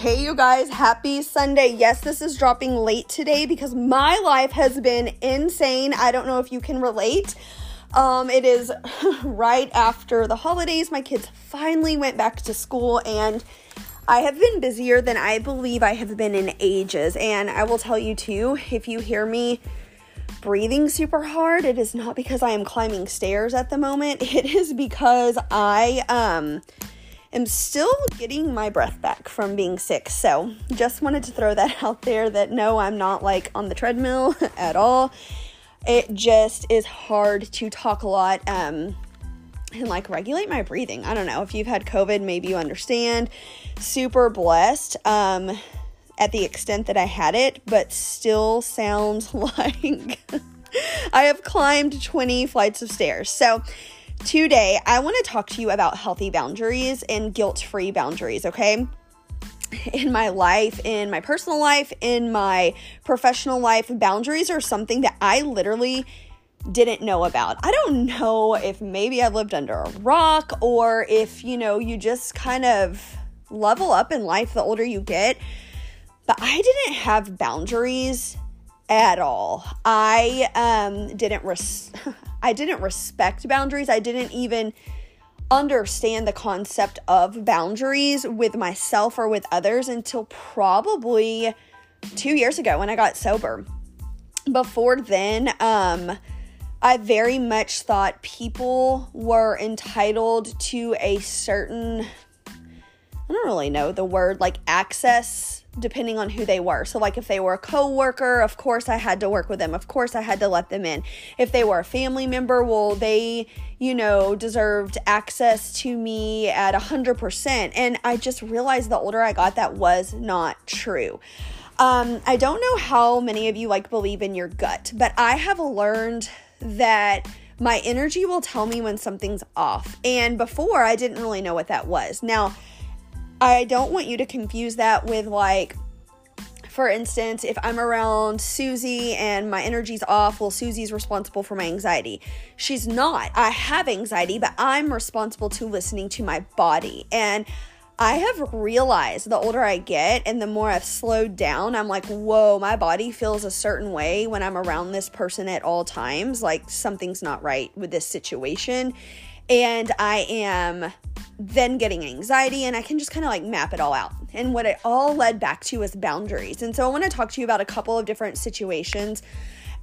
Hey, you guys, happy Sunday. Yes, this is dropping late today because my life has been insane. I don't know if you can relate. Um, it is right after the holidays. My kids finally went back to school, and I have been busier than I believe I have been in ages. And I will tell you too, if you hear me breathing super hard, it is not because I am climbing stairs at the moment. It is because I um am still getting my breath back from being sick. So, just wanted to throw that out there that no, I'm not like on the treadmill at all. It just is hard to talk a lot um, and like regulate my breathing. I don't know if you've had COVID, maybe you understand. Super blessed um, at the extent that I had it, but still sounds like I have climbed 20 flights of stairs. So, Today, I want to talk to you about healthy boundaries and guilt free boundaries, okay? In my life, in my personal life, in my professional life, boundaries are something that I literally didn't know about. I don't know if maybe I lived under a rock or if, you know, you just kind of level up in life the older you get. But I didn't have boundaries at all. I um didn't res- I didn't respect boundaries. I didn't even understand the concept of boundaries with myself or with others until probably 2 years ago when I got sober. Before then, um I very much thought people were entitled to a certain I don't really know the word like access depending on who they were. So like if they were a coworker, of course I had to work with them. Of course I had to let them in. If they were a family member, well they, you know, deserved access to me at 100%. And I just realized the older I got that was not true. Um, I don't know how many of you like believe in your gut, but I have learned that my energy will tell me when something's off. And before I didn't really know what that was. Now, I don't want you to confuse that with like for instance, if I'm around Susie and my energy's off, well, Susie's responsible for my anxiety. She's not. I have anxiety, but I'm responsible to listening to my body. And I have realized the older I get and the more I've slowed down, I'm like, whoa, my body feels a certain way when I'm around this person at all times. Like something's not right with this situation. And I am then getting anxiety and I can just kind of like map it all out. And what it all led back to was boundaries. And so I want to talk to you about a couple of different situations.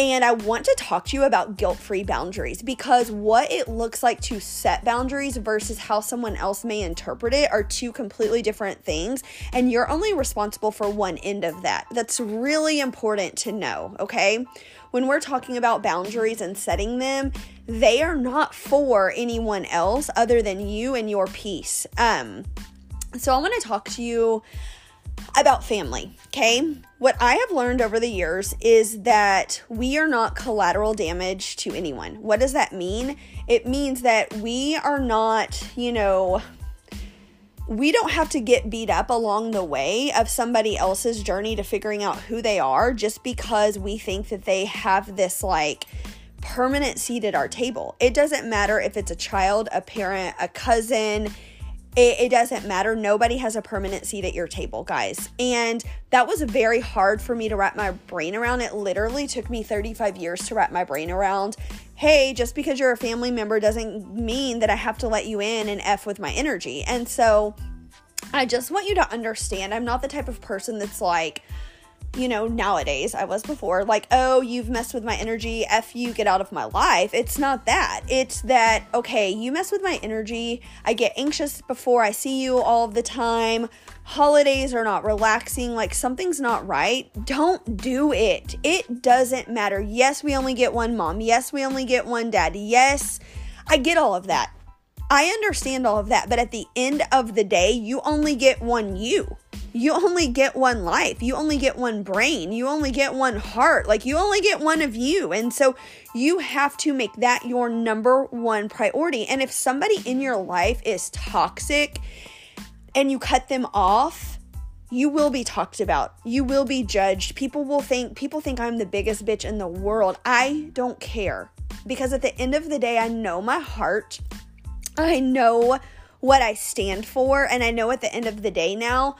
And I want to talk to you about guilt free boundaries because what it looks like to set boundaries versus how someone else may interpret it are two completely different things. And you're only responsible for one end of that. That's really important to know, okay? When we're talking about boundaries and setting them, they are not for anyone else other than you and your peace. Um, so I want to talk to you about family, okay? What I have learned over the years is that we are not collateral damage to anyone. What does that mean? It means that we are not, you know, we don't have to get beat up along the way of somebody else's journey to figuring out who they are just because we think that they have this like permanent seat at our table. It doesn't matter if it's a child, a parent, a cousin. It, it, doesn't matter. Nobody has a permanent seat at your table, guys. And that was very hard for me to wrap my brain around. It literally took me 35 years to wrap my brain around. Hey, just because you're a family member doesn't mean that I have to let you in and F with my energy. And so I just want you to understand I'm not the type of person that's like, you know, nowadays, I was before, like, oh, you've messed with my energy, F you, get out of my life. It's not that. It's that, okay, you mess with my energy. I get anxious before I see you all the time. Holidays are not relaxing. Like, something's not right. Don't do it. It doesn't matter. Yes, we only get one mom. Yes, we only get one dad. Yes, I get all of that. I understand all of that. But at the end of the day, you only get one you you only get one life. You only get one brain. You only get one heart. Like you only get one of you. And so you have to make that your number one priority. And if somebody in your life is toxic and you cut them off, you will be talked about. You will be judged. People will think people think I'm the biggest bitch in the world. I don't care. Because at the end of the day, I know my heart. I know what I stand for. And I know at the end of the day now,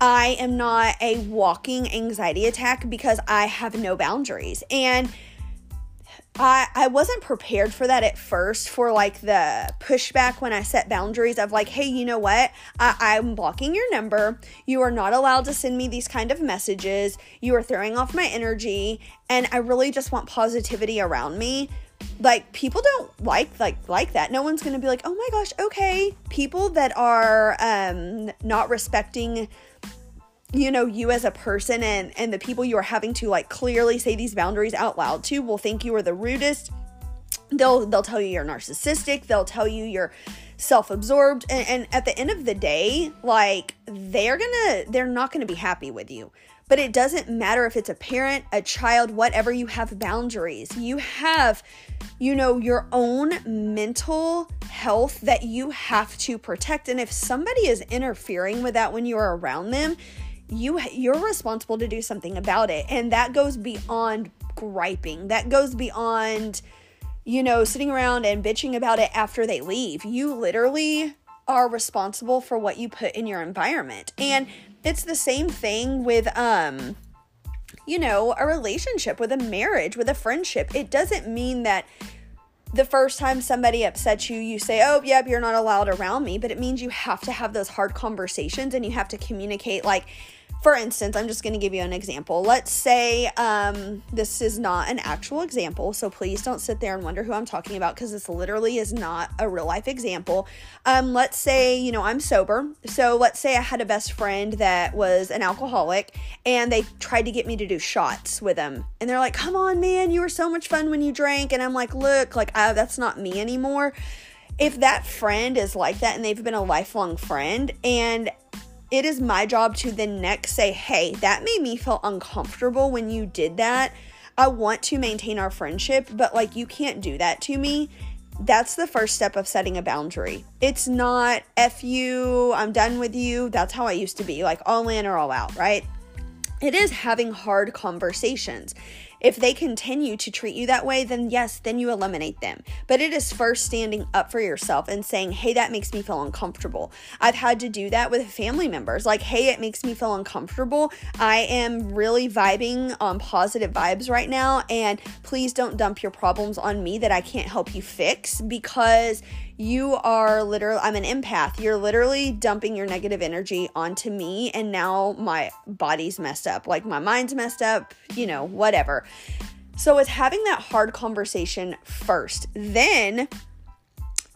I am not a walking anxiety attack because I have no boundaries. And I, I wasn't prepared for that at first for like the pushback when I set boundaries of like, hey, you know what? I, I'm blocking your number. You are not allowed to send me these kind of messages. You are throwing off my energy. And I really just want positivity around me like people don't like like like that. No one's gonna be like oh my gosh okay. People that are um not respecting you know you as a person and and the people you are having to like clearly say these boundaries out loud to will think you are the rudest. They'll they'll tell you you're narcissistic. They'll tell you you're self-absorbed. And, and at the end of the day like they're gonna they're not gonna be happy with you but it doesn't matter if it's a parent a child whatever you have boundaries. You have you know your own mental health that you have to protect. And if somebody is interfering with that when you're around them you you're responsible to do something about it. And that goes beyond griping. That goes beyond you know sitting around and bitching about it after they leave. You literally are responsible for what you put in your environment and it's the same thing with um you know a relationship with a marriage with a friendship it doesn't mean that the first time somebody upsets you, you say, Oh, yep, you're not allowed around me. But it means you have to have those hard conversations and you have to communicate, like, for instance, I'm just going to give you an example. Let's say um, this is not an actual example, so please don't sit there and wonder who I'm talking about because this literally is not a real life example. Um, let's say, you know, I'm sober. So let's say I had a best friend that was an alcoholic and they tried to get me to do shots with them. And they're like, come on, man, you were so much fun when you drank. And I'm like, look, like, I, that's not me anymore if that friend is like that and they've been a lifelong friend and it is my job to then next say, hey, that made me feel uncomfortable when you did that. I want to maintain our friendship, but like you can't do that to me. That's the first step of setting a boundary. It's not F you, I'm done with you. That's how I used to be, like all in or all out, right? It is having hard conversations. If they continue to treat you that way, then yes, then you eliminate them. But it is first standing up for yourself and saying, hey, that makes me feel uncomfortable. I've had to do that with family members. Like, hey, it makes me feel uncomfortable. I am really vibing on positive vibes right now. And please don't dump your problems on me that I can't help you fix because you are literally I'm an empath. You're literally dumping your negative energy onto me and now my body's messed up. Like my mind's messed up, you know, whatever. So it's having that hard conversation first. Then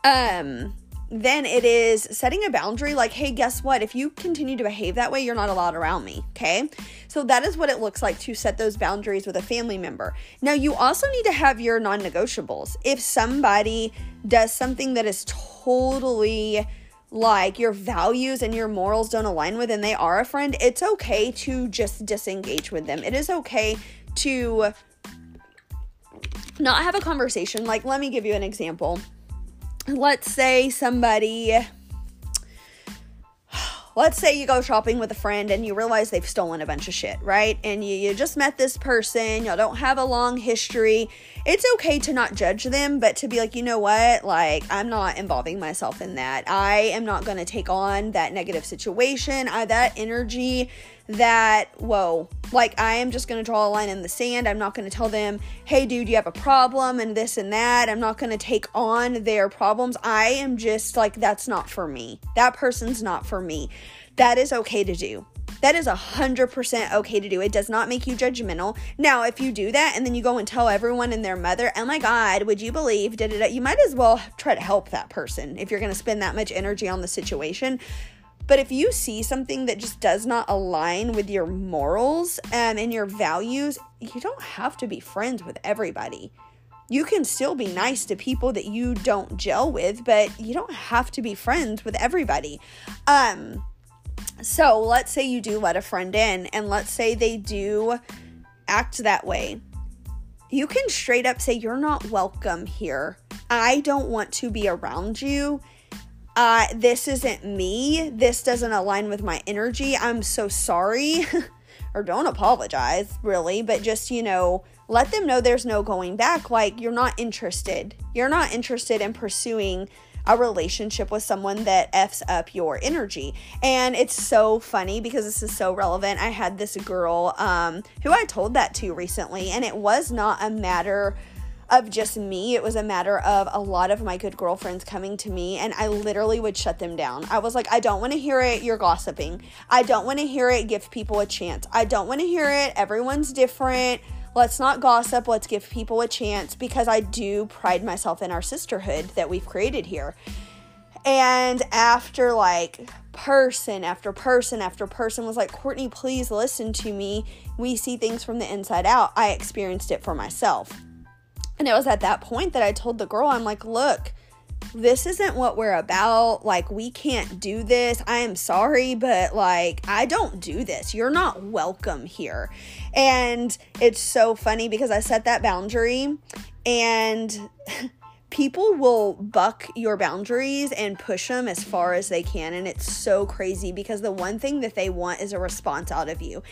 um then it is setting a boundary like, hey, guess what? If you continue to behave that way, you're not allowed around me. Okay. So that is what it looks like to set those boundaries with a family member. Now, you also need to have your non negotiables. If somebody does something that is totally like your values and your morals don't align with and they are a friend, it's okay to just disengage with them. It is okay to not have a conversation. Like, let me give you an example let's say somebody let's say you go shopping with a friend and you realize they've stolen a bunch of shit, right? And you, you just met this person, y'all don't have a long history. It's okay to not judge them, but to be like, you know what? Like, I'm not involving myself in that. I am not going to take on that negative situation. I, that energy that, whoa, like I am just gonna draw a line in the sand. I'm not gonna tell them, hey, dude, you have a problem and this and that. I'm not gonna take on their problems. I am just like, that's not for me. That person's not for me. That is okay to do. That is a hundred percent okay to do. It does not make you judgmental. Now, if you do that and then you go and tell everyone and their mother, oh my God, would you believe? Da, da, da, you might as well try to help that person if you're going to spend that much energy on the situation. But if you see something that just does not align with your morals um, and your values, you don't have to be friends with everybody. You can still be nice to people that you don't gel with, but you don't have to be friends with everybody. Um, so let's say you do let a friend in, and let's say they do act that way. You can straight up say, You're not welcome here. I don't want to be around you uh, this isn't me. This doesn't align with my energy. I'm so sorry. or don't apologize, really, but just, you know, let them know there's no going back. Like, you're not interested. You're not interested in pursuing a relationship with someone that F's up your energy. And it's so funny because this is so relevant. I had this girl um, who I told that to recently, and it was not a matter of just me. It was a matter of a lot of my good girlfriends coming to me, and I literally would shut them down. I was like, I don't want to hear it. You're gossiping. I don't want to hear it. Give people a chance. I don't want to hear it. Everyone's different. Let's not gossip. Let's give people a chance because I do pride myself in our sisterhood that we've created here. And after like person after person after person was like, Courtney, please listen to me. We see things from the inside out. I experienced it for myself. And it was at that point that I told the girl, I'm like, look, this isn't what we're about. Like, we can't do this. I am sorry, but like, I don't do this. You're not welcome here. And it's so funny because I set that boundary and people will buck your boundaries and push them as far as they can. And it's so crazy because the one thing that they want is a response out of you.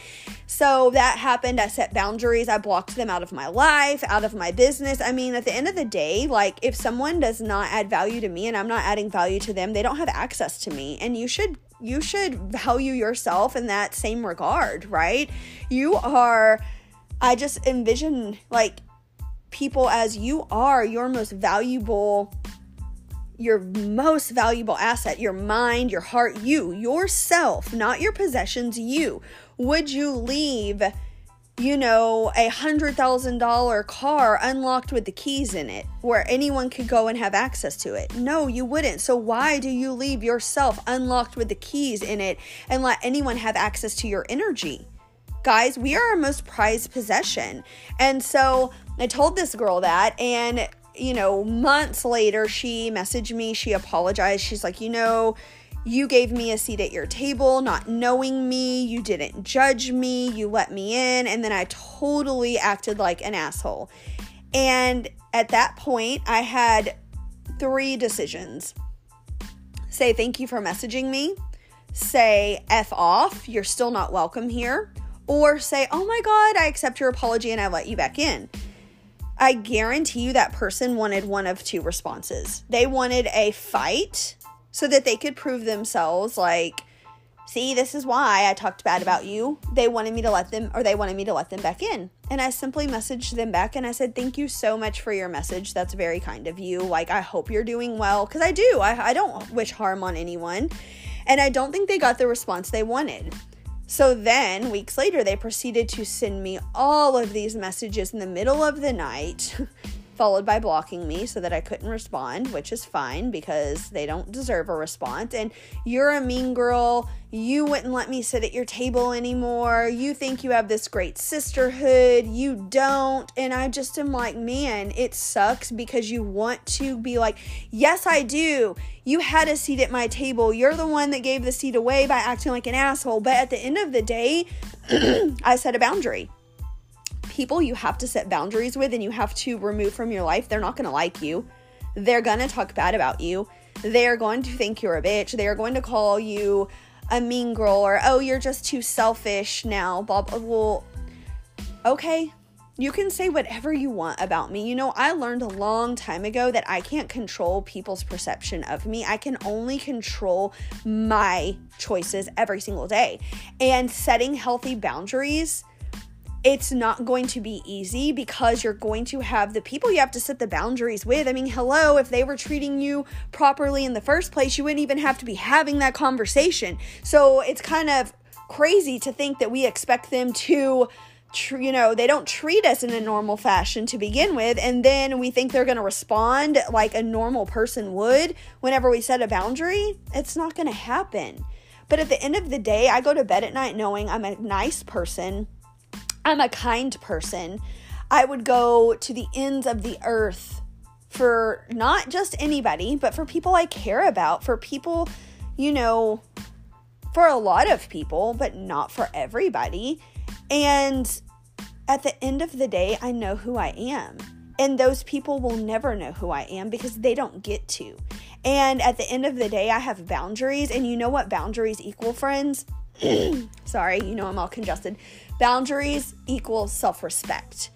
So that happened. I set boundaries. I blocked them out of my life, out of my business. I mean, at the end of the day, like if someone does not add value to me and I'm not adding value to them, they don't have access to me. And you should you should value yourself in that same regard, right? You are I just envision like people as you are your most valuable your most valuable asset, your mind, your heart, you, yourself, not your possessions, you. Would you leave, you know, a hundred thousand dollar car unlocked with the keys in it where anyone could go and have access to it? No, you wouldn't. So why do you leave yourself unlocked with the keys in it and let anyone have access to your energy? Guys, we are our most prized possession. And so I told this girl that, and you know, months later, she messaged me. She apologized. She's like, you know, you gave me a seat at your table, not knowing me. You didn't judge me. You let me in. And then I totally acted like an asshole. And at that point, I had three decisions say thank you for messaging me, say F off, you're still not welcome here, or say, oh my God, I accept your apology and I let you back in. I guarantee you that person wanted one of two responses. They wanted a fight so that they could prove themselves like, see, this is why I talked bad about you. They wanted me to let them, or they wanted me to let them back in. And I simply messaged them back and I said, Thank you so much for your message. That's very kind of you. Like, I hope you're doing well. Because I do. I, I don't wish harm on anyone. And I don't think they got the response they wanted. So then, weeks later, they proceeded to send me all of these messages in the middle of the night followed by blocking me so that I couldn't respond, which is fine because they don't deserve a response. And you're a mean girl. You wouldn't let me sit at your table anymore. You think you have this great sisterhood. You don't. And I just am like, man, it sucks because you want to be like, yes, I do. You had a seat at my table. You're the one that gave the seat away by acting like an asshole. But at the end of the day, I set a boundary people you have to set boundaries with and you have to remove from your life, they're not going to like you. They're going to talk bad about you. They're going to think you're a bitch. They're going to call you a mean girl or, oh, you're just too selfish now. Bob, well, okay. You can say whatever you want about me. You know, I learned a long time ago that I can't control people's perception of me. I can only control my choices every single day. And setting healthy boundaries it's not going to be easy because you're going to have the people you have to set the boundaries with. I mean, hello, if they were treating you properly in the first place, you wouldn't even have to be having that conversation. So it's kind of crazy to think that we expect them to. Tr- you know, they don't treat us in a normal fashion to begin with, and then we think they're going to respond like a normal person would whenever we set a boundary. It's not going to happen. But at the end of the day, I go to bed at night knowing I'm a nice person I'm a kind person. I would go to the ends of the earth for not just anybody, but for people I care about, for people, you know, for a lot of people, but not for everybody. And at the end of the day, I know who I am. And those people will never know who I am because they don't get to. And at the end of the day, I have boundaries. And you know what boundaries equal, friends? Sorry, you know I'm all congested. Boundaries equal self respect.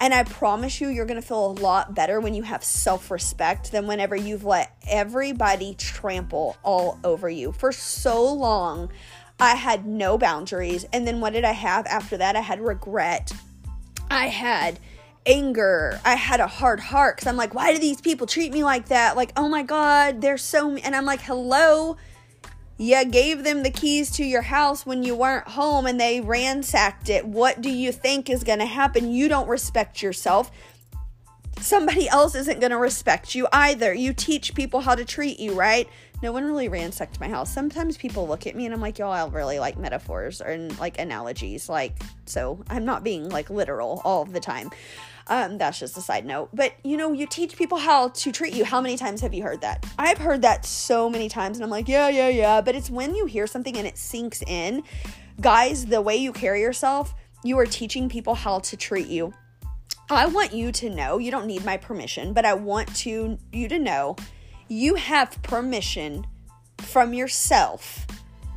And I promise you, you're to feel a lot better when you have self respect than whenever you've let everybody trample all over you. For so long, I had no boundaries. And then what did I have after that? I had regret. I had anger. I had a hard heart because I'm like, why do these people treat me like that? Like, oh my God, they're so. And I'm like, hello. You gave them the keys to your house when you weren't home and they ransacked it. What do you think is going to happen? You don't respect yourself. Somebody else isn't going to respect you either. You teach people how to treat you, right? No one really ransacked my house. Sometimes people look at me and I'm like, y'all, I really like metaphors and like analogies. Like, so I'm not being like literal all the time. Um, that's just a side note. But you know, you teach people how to treat you. How many times have you heard that? I've heard that so many times, and I'm like, yeah, yeah, yeah. But it's when you hear something and it sinks in. Guys, the way you carry yourself, you are teaching people how to treat you. I want you to know, you don't need my permission, but I want to you to know you have permission from yourself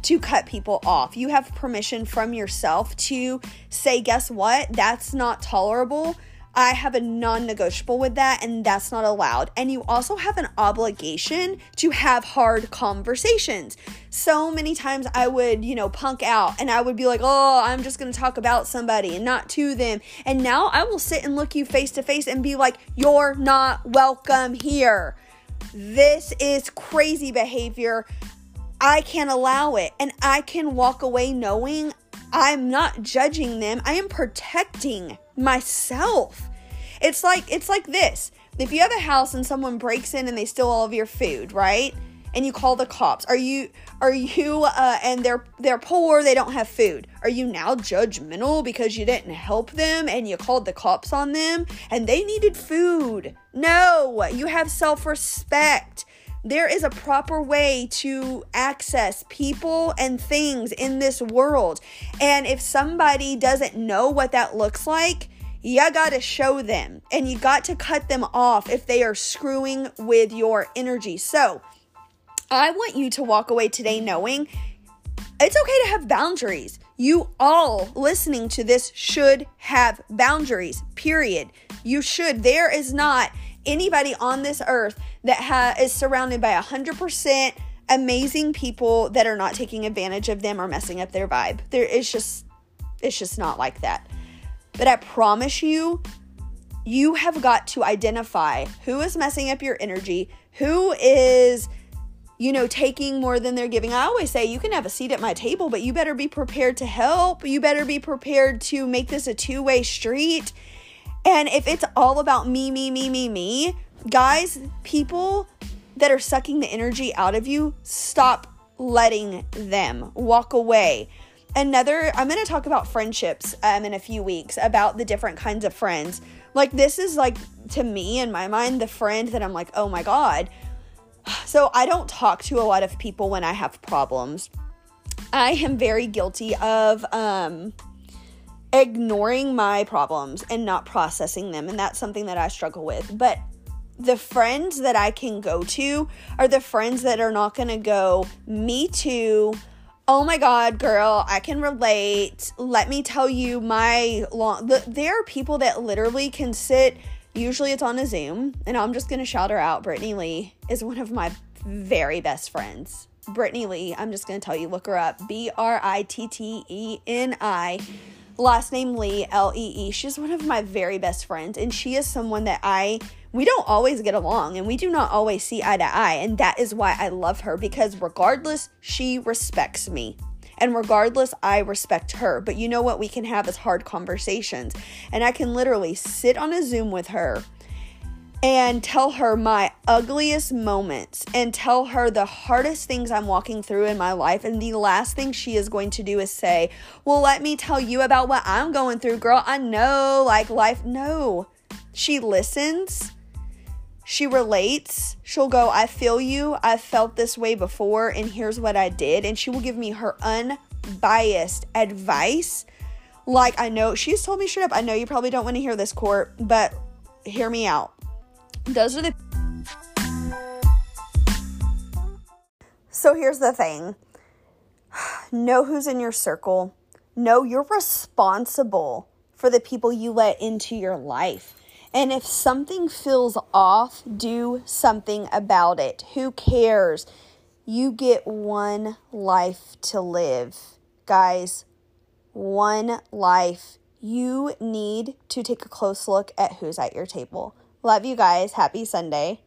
to cut people off. You have permission from yourself to say, guess what? That's not tolerable. I have a non negotiable with that, and that's not allowed. And you also have an obligation to have hard conversations. So many times I would, you know, punk out and I would be like, oh, I'm just gonna talk about somebody and not to them. And now I will sit and look you face to face and be like, you're not welcome here. This is crazy behavior. I can't allow it. And I can walk away knowing I'm not judging them. I am protecting myself. It's like it's like this. If you have a house and someone breaks in and they steal all of your food, right? And you call the cops. Are you are you uh, and they're they're poor, they don't have food. Are you now judgmental because you didn't help them and you called the cops on them and they needed food? No, you have self-respect. There is a proper way to access people and things in this world. And if somebody doesn't know what that looks like, you got to show them and you got to cut them off if they are screwing with your energy. So, I want you to walk away today knowing it's okay to have boundaries. You all listening to this should have boundaries, period. You should. There is not anybody on this earth that ha- is surrounded by 100% amazing people that are not taking advantage of them or messing up their vibe. There is just it's just not like that. But I promise you you have got to identify who is messing up your energy, who is you know, taking more than they're giving. I always say you can have a seat at my table, but you better be prepared to help. You better be prepared to make this a two way street. And if it's all about me, me, me, me, me, guys, people that are sucking the energy out of you, stop letting them walk away. Another, I'm going to talk about friendships um, in a few weeks about the different kinds of friends. Like, this is like, to me, in my mind, the friend that I'm like, oh my God. So, I don't talk to a lot of people when I have problems. I am very guilty of, um, ignoring my problems and not processing them. And that's something that I struggle with. But the friends that I can go to are the friends that are not going to go, me too. Oh my God, girl, I can relate. Let me tell you my long. There are people that literally can sit, usually it's on a Zoom, and I'm just going to shout her out. Britteni Lee is one of my very best friends. Britteni Lee, I'm just going to tell you, look her up. B R I T T E N I last name Lee, L E E. She's one of my very best friends, and she is someone that I we don't always get along and we do not always see eye to eye. And that is why I love her because regardless, she respects me. And regardless, I respect her. But you know what we can have is hard conversations. And I can literally sit on a Zoom with her and tell her my ugliest moments and tell her the hardest things I'm walking through in my life. And the last thing she is going to do is say, Well, let me tell you about what I'm going through, girl. I know, like life. No, she listens. She relates. She'll go, I feel you. I've felt this way before, and here's what I did. And she will give me her unbiased advice. Like, I know she's told me straight up, I know you probably don't want to hear this, Court, but hear me out those are the. So here's the thing know who's in your circle, know you're responsible for the people you let into your life. And if something feels off, do something about it. Who cares? You get one life to live. Guys, one life. You need to take a close look at who's at your table. Love you guys. Happy Sunday.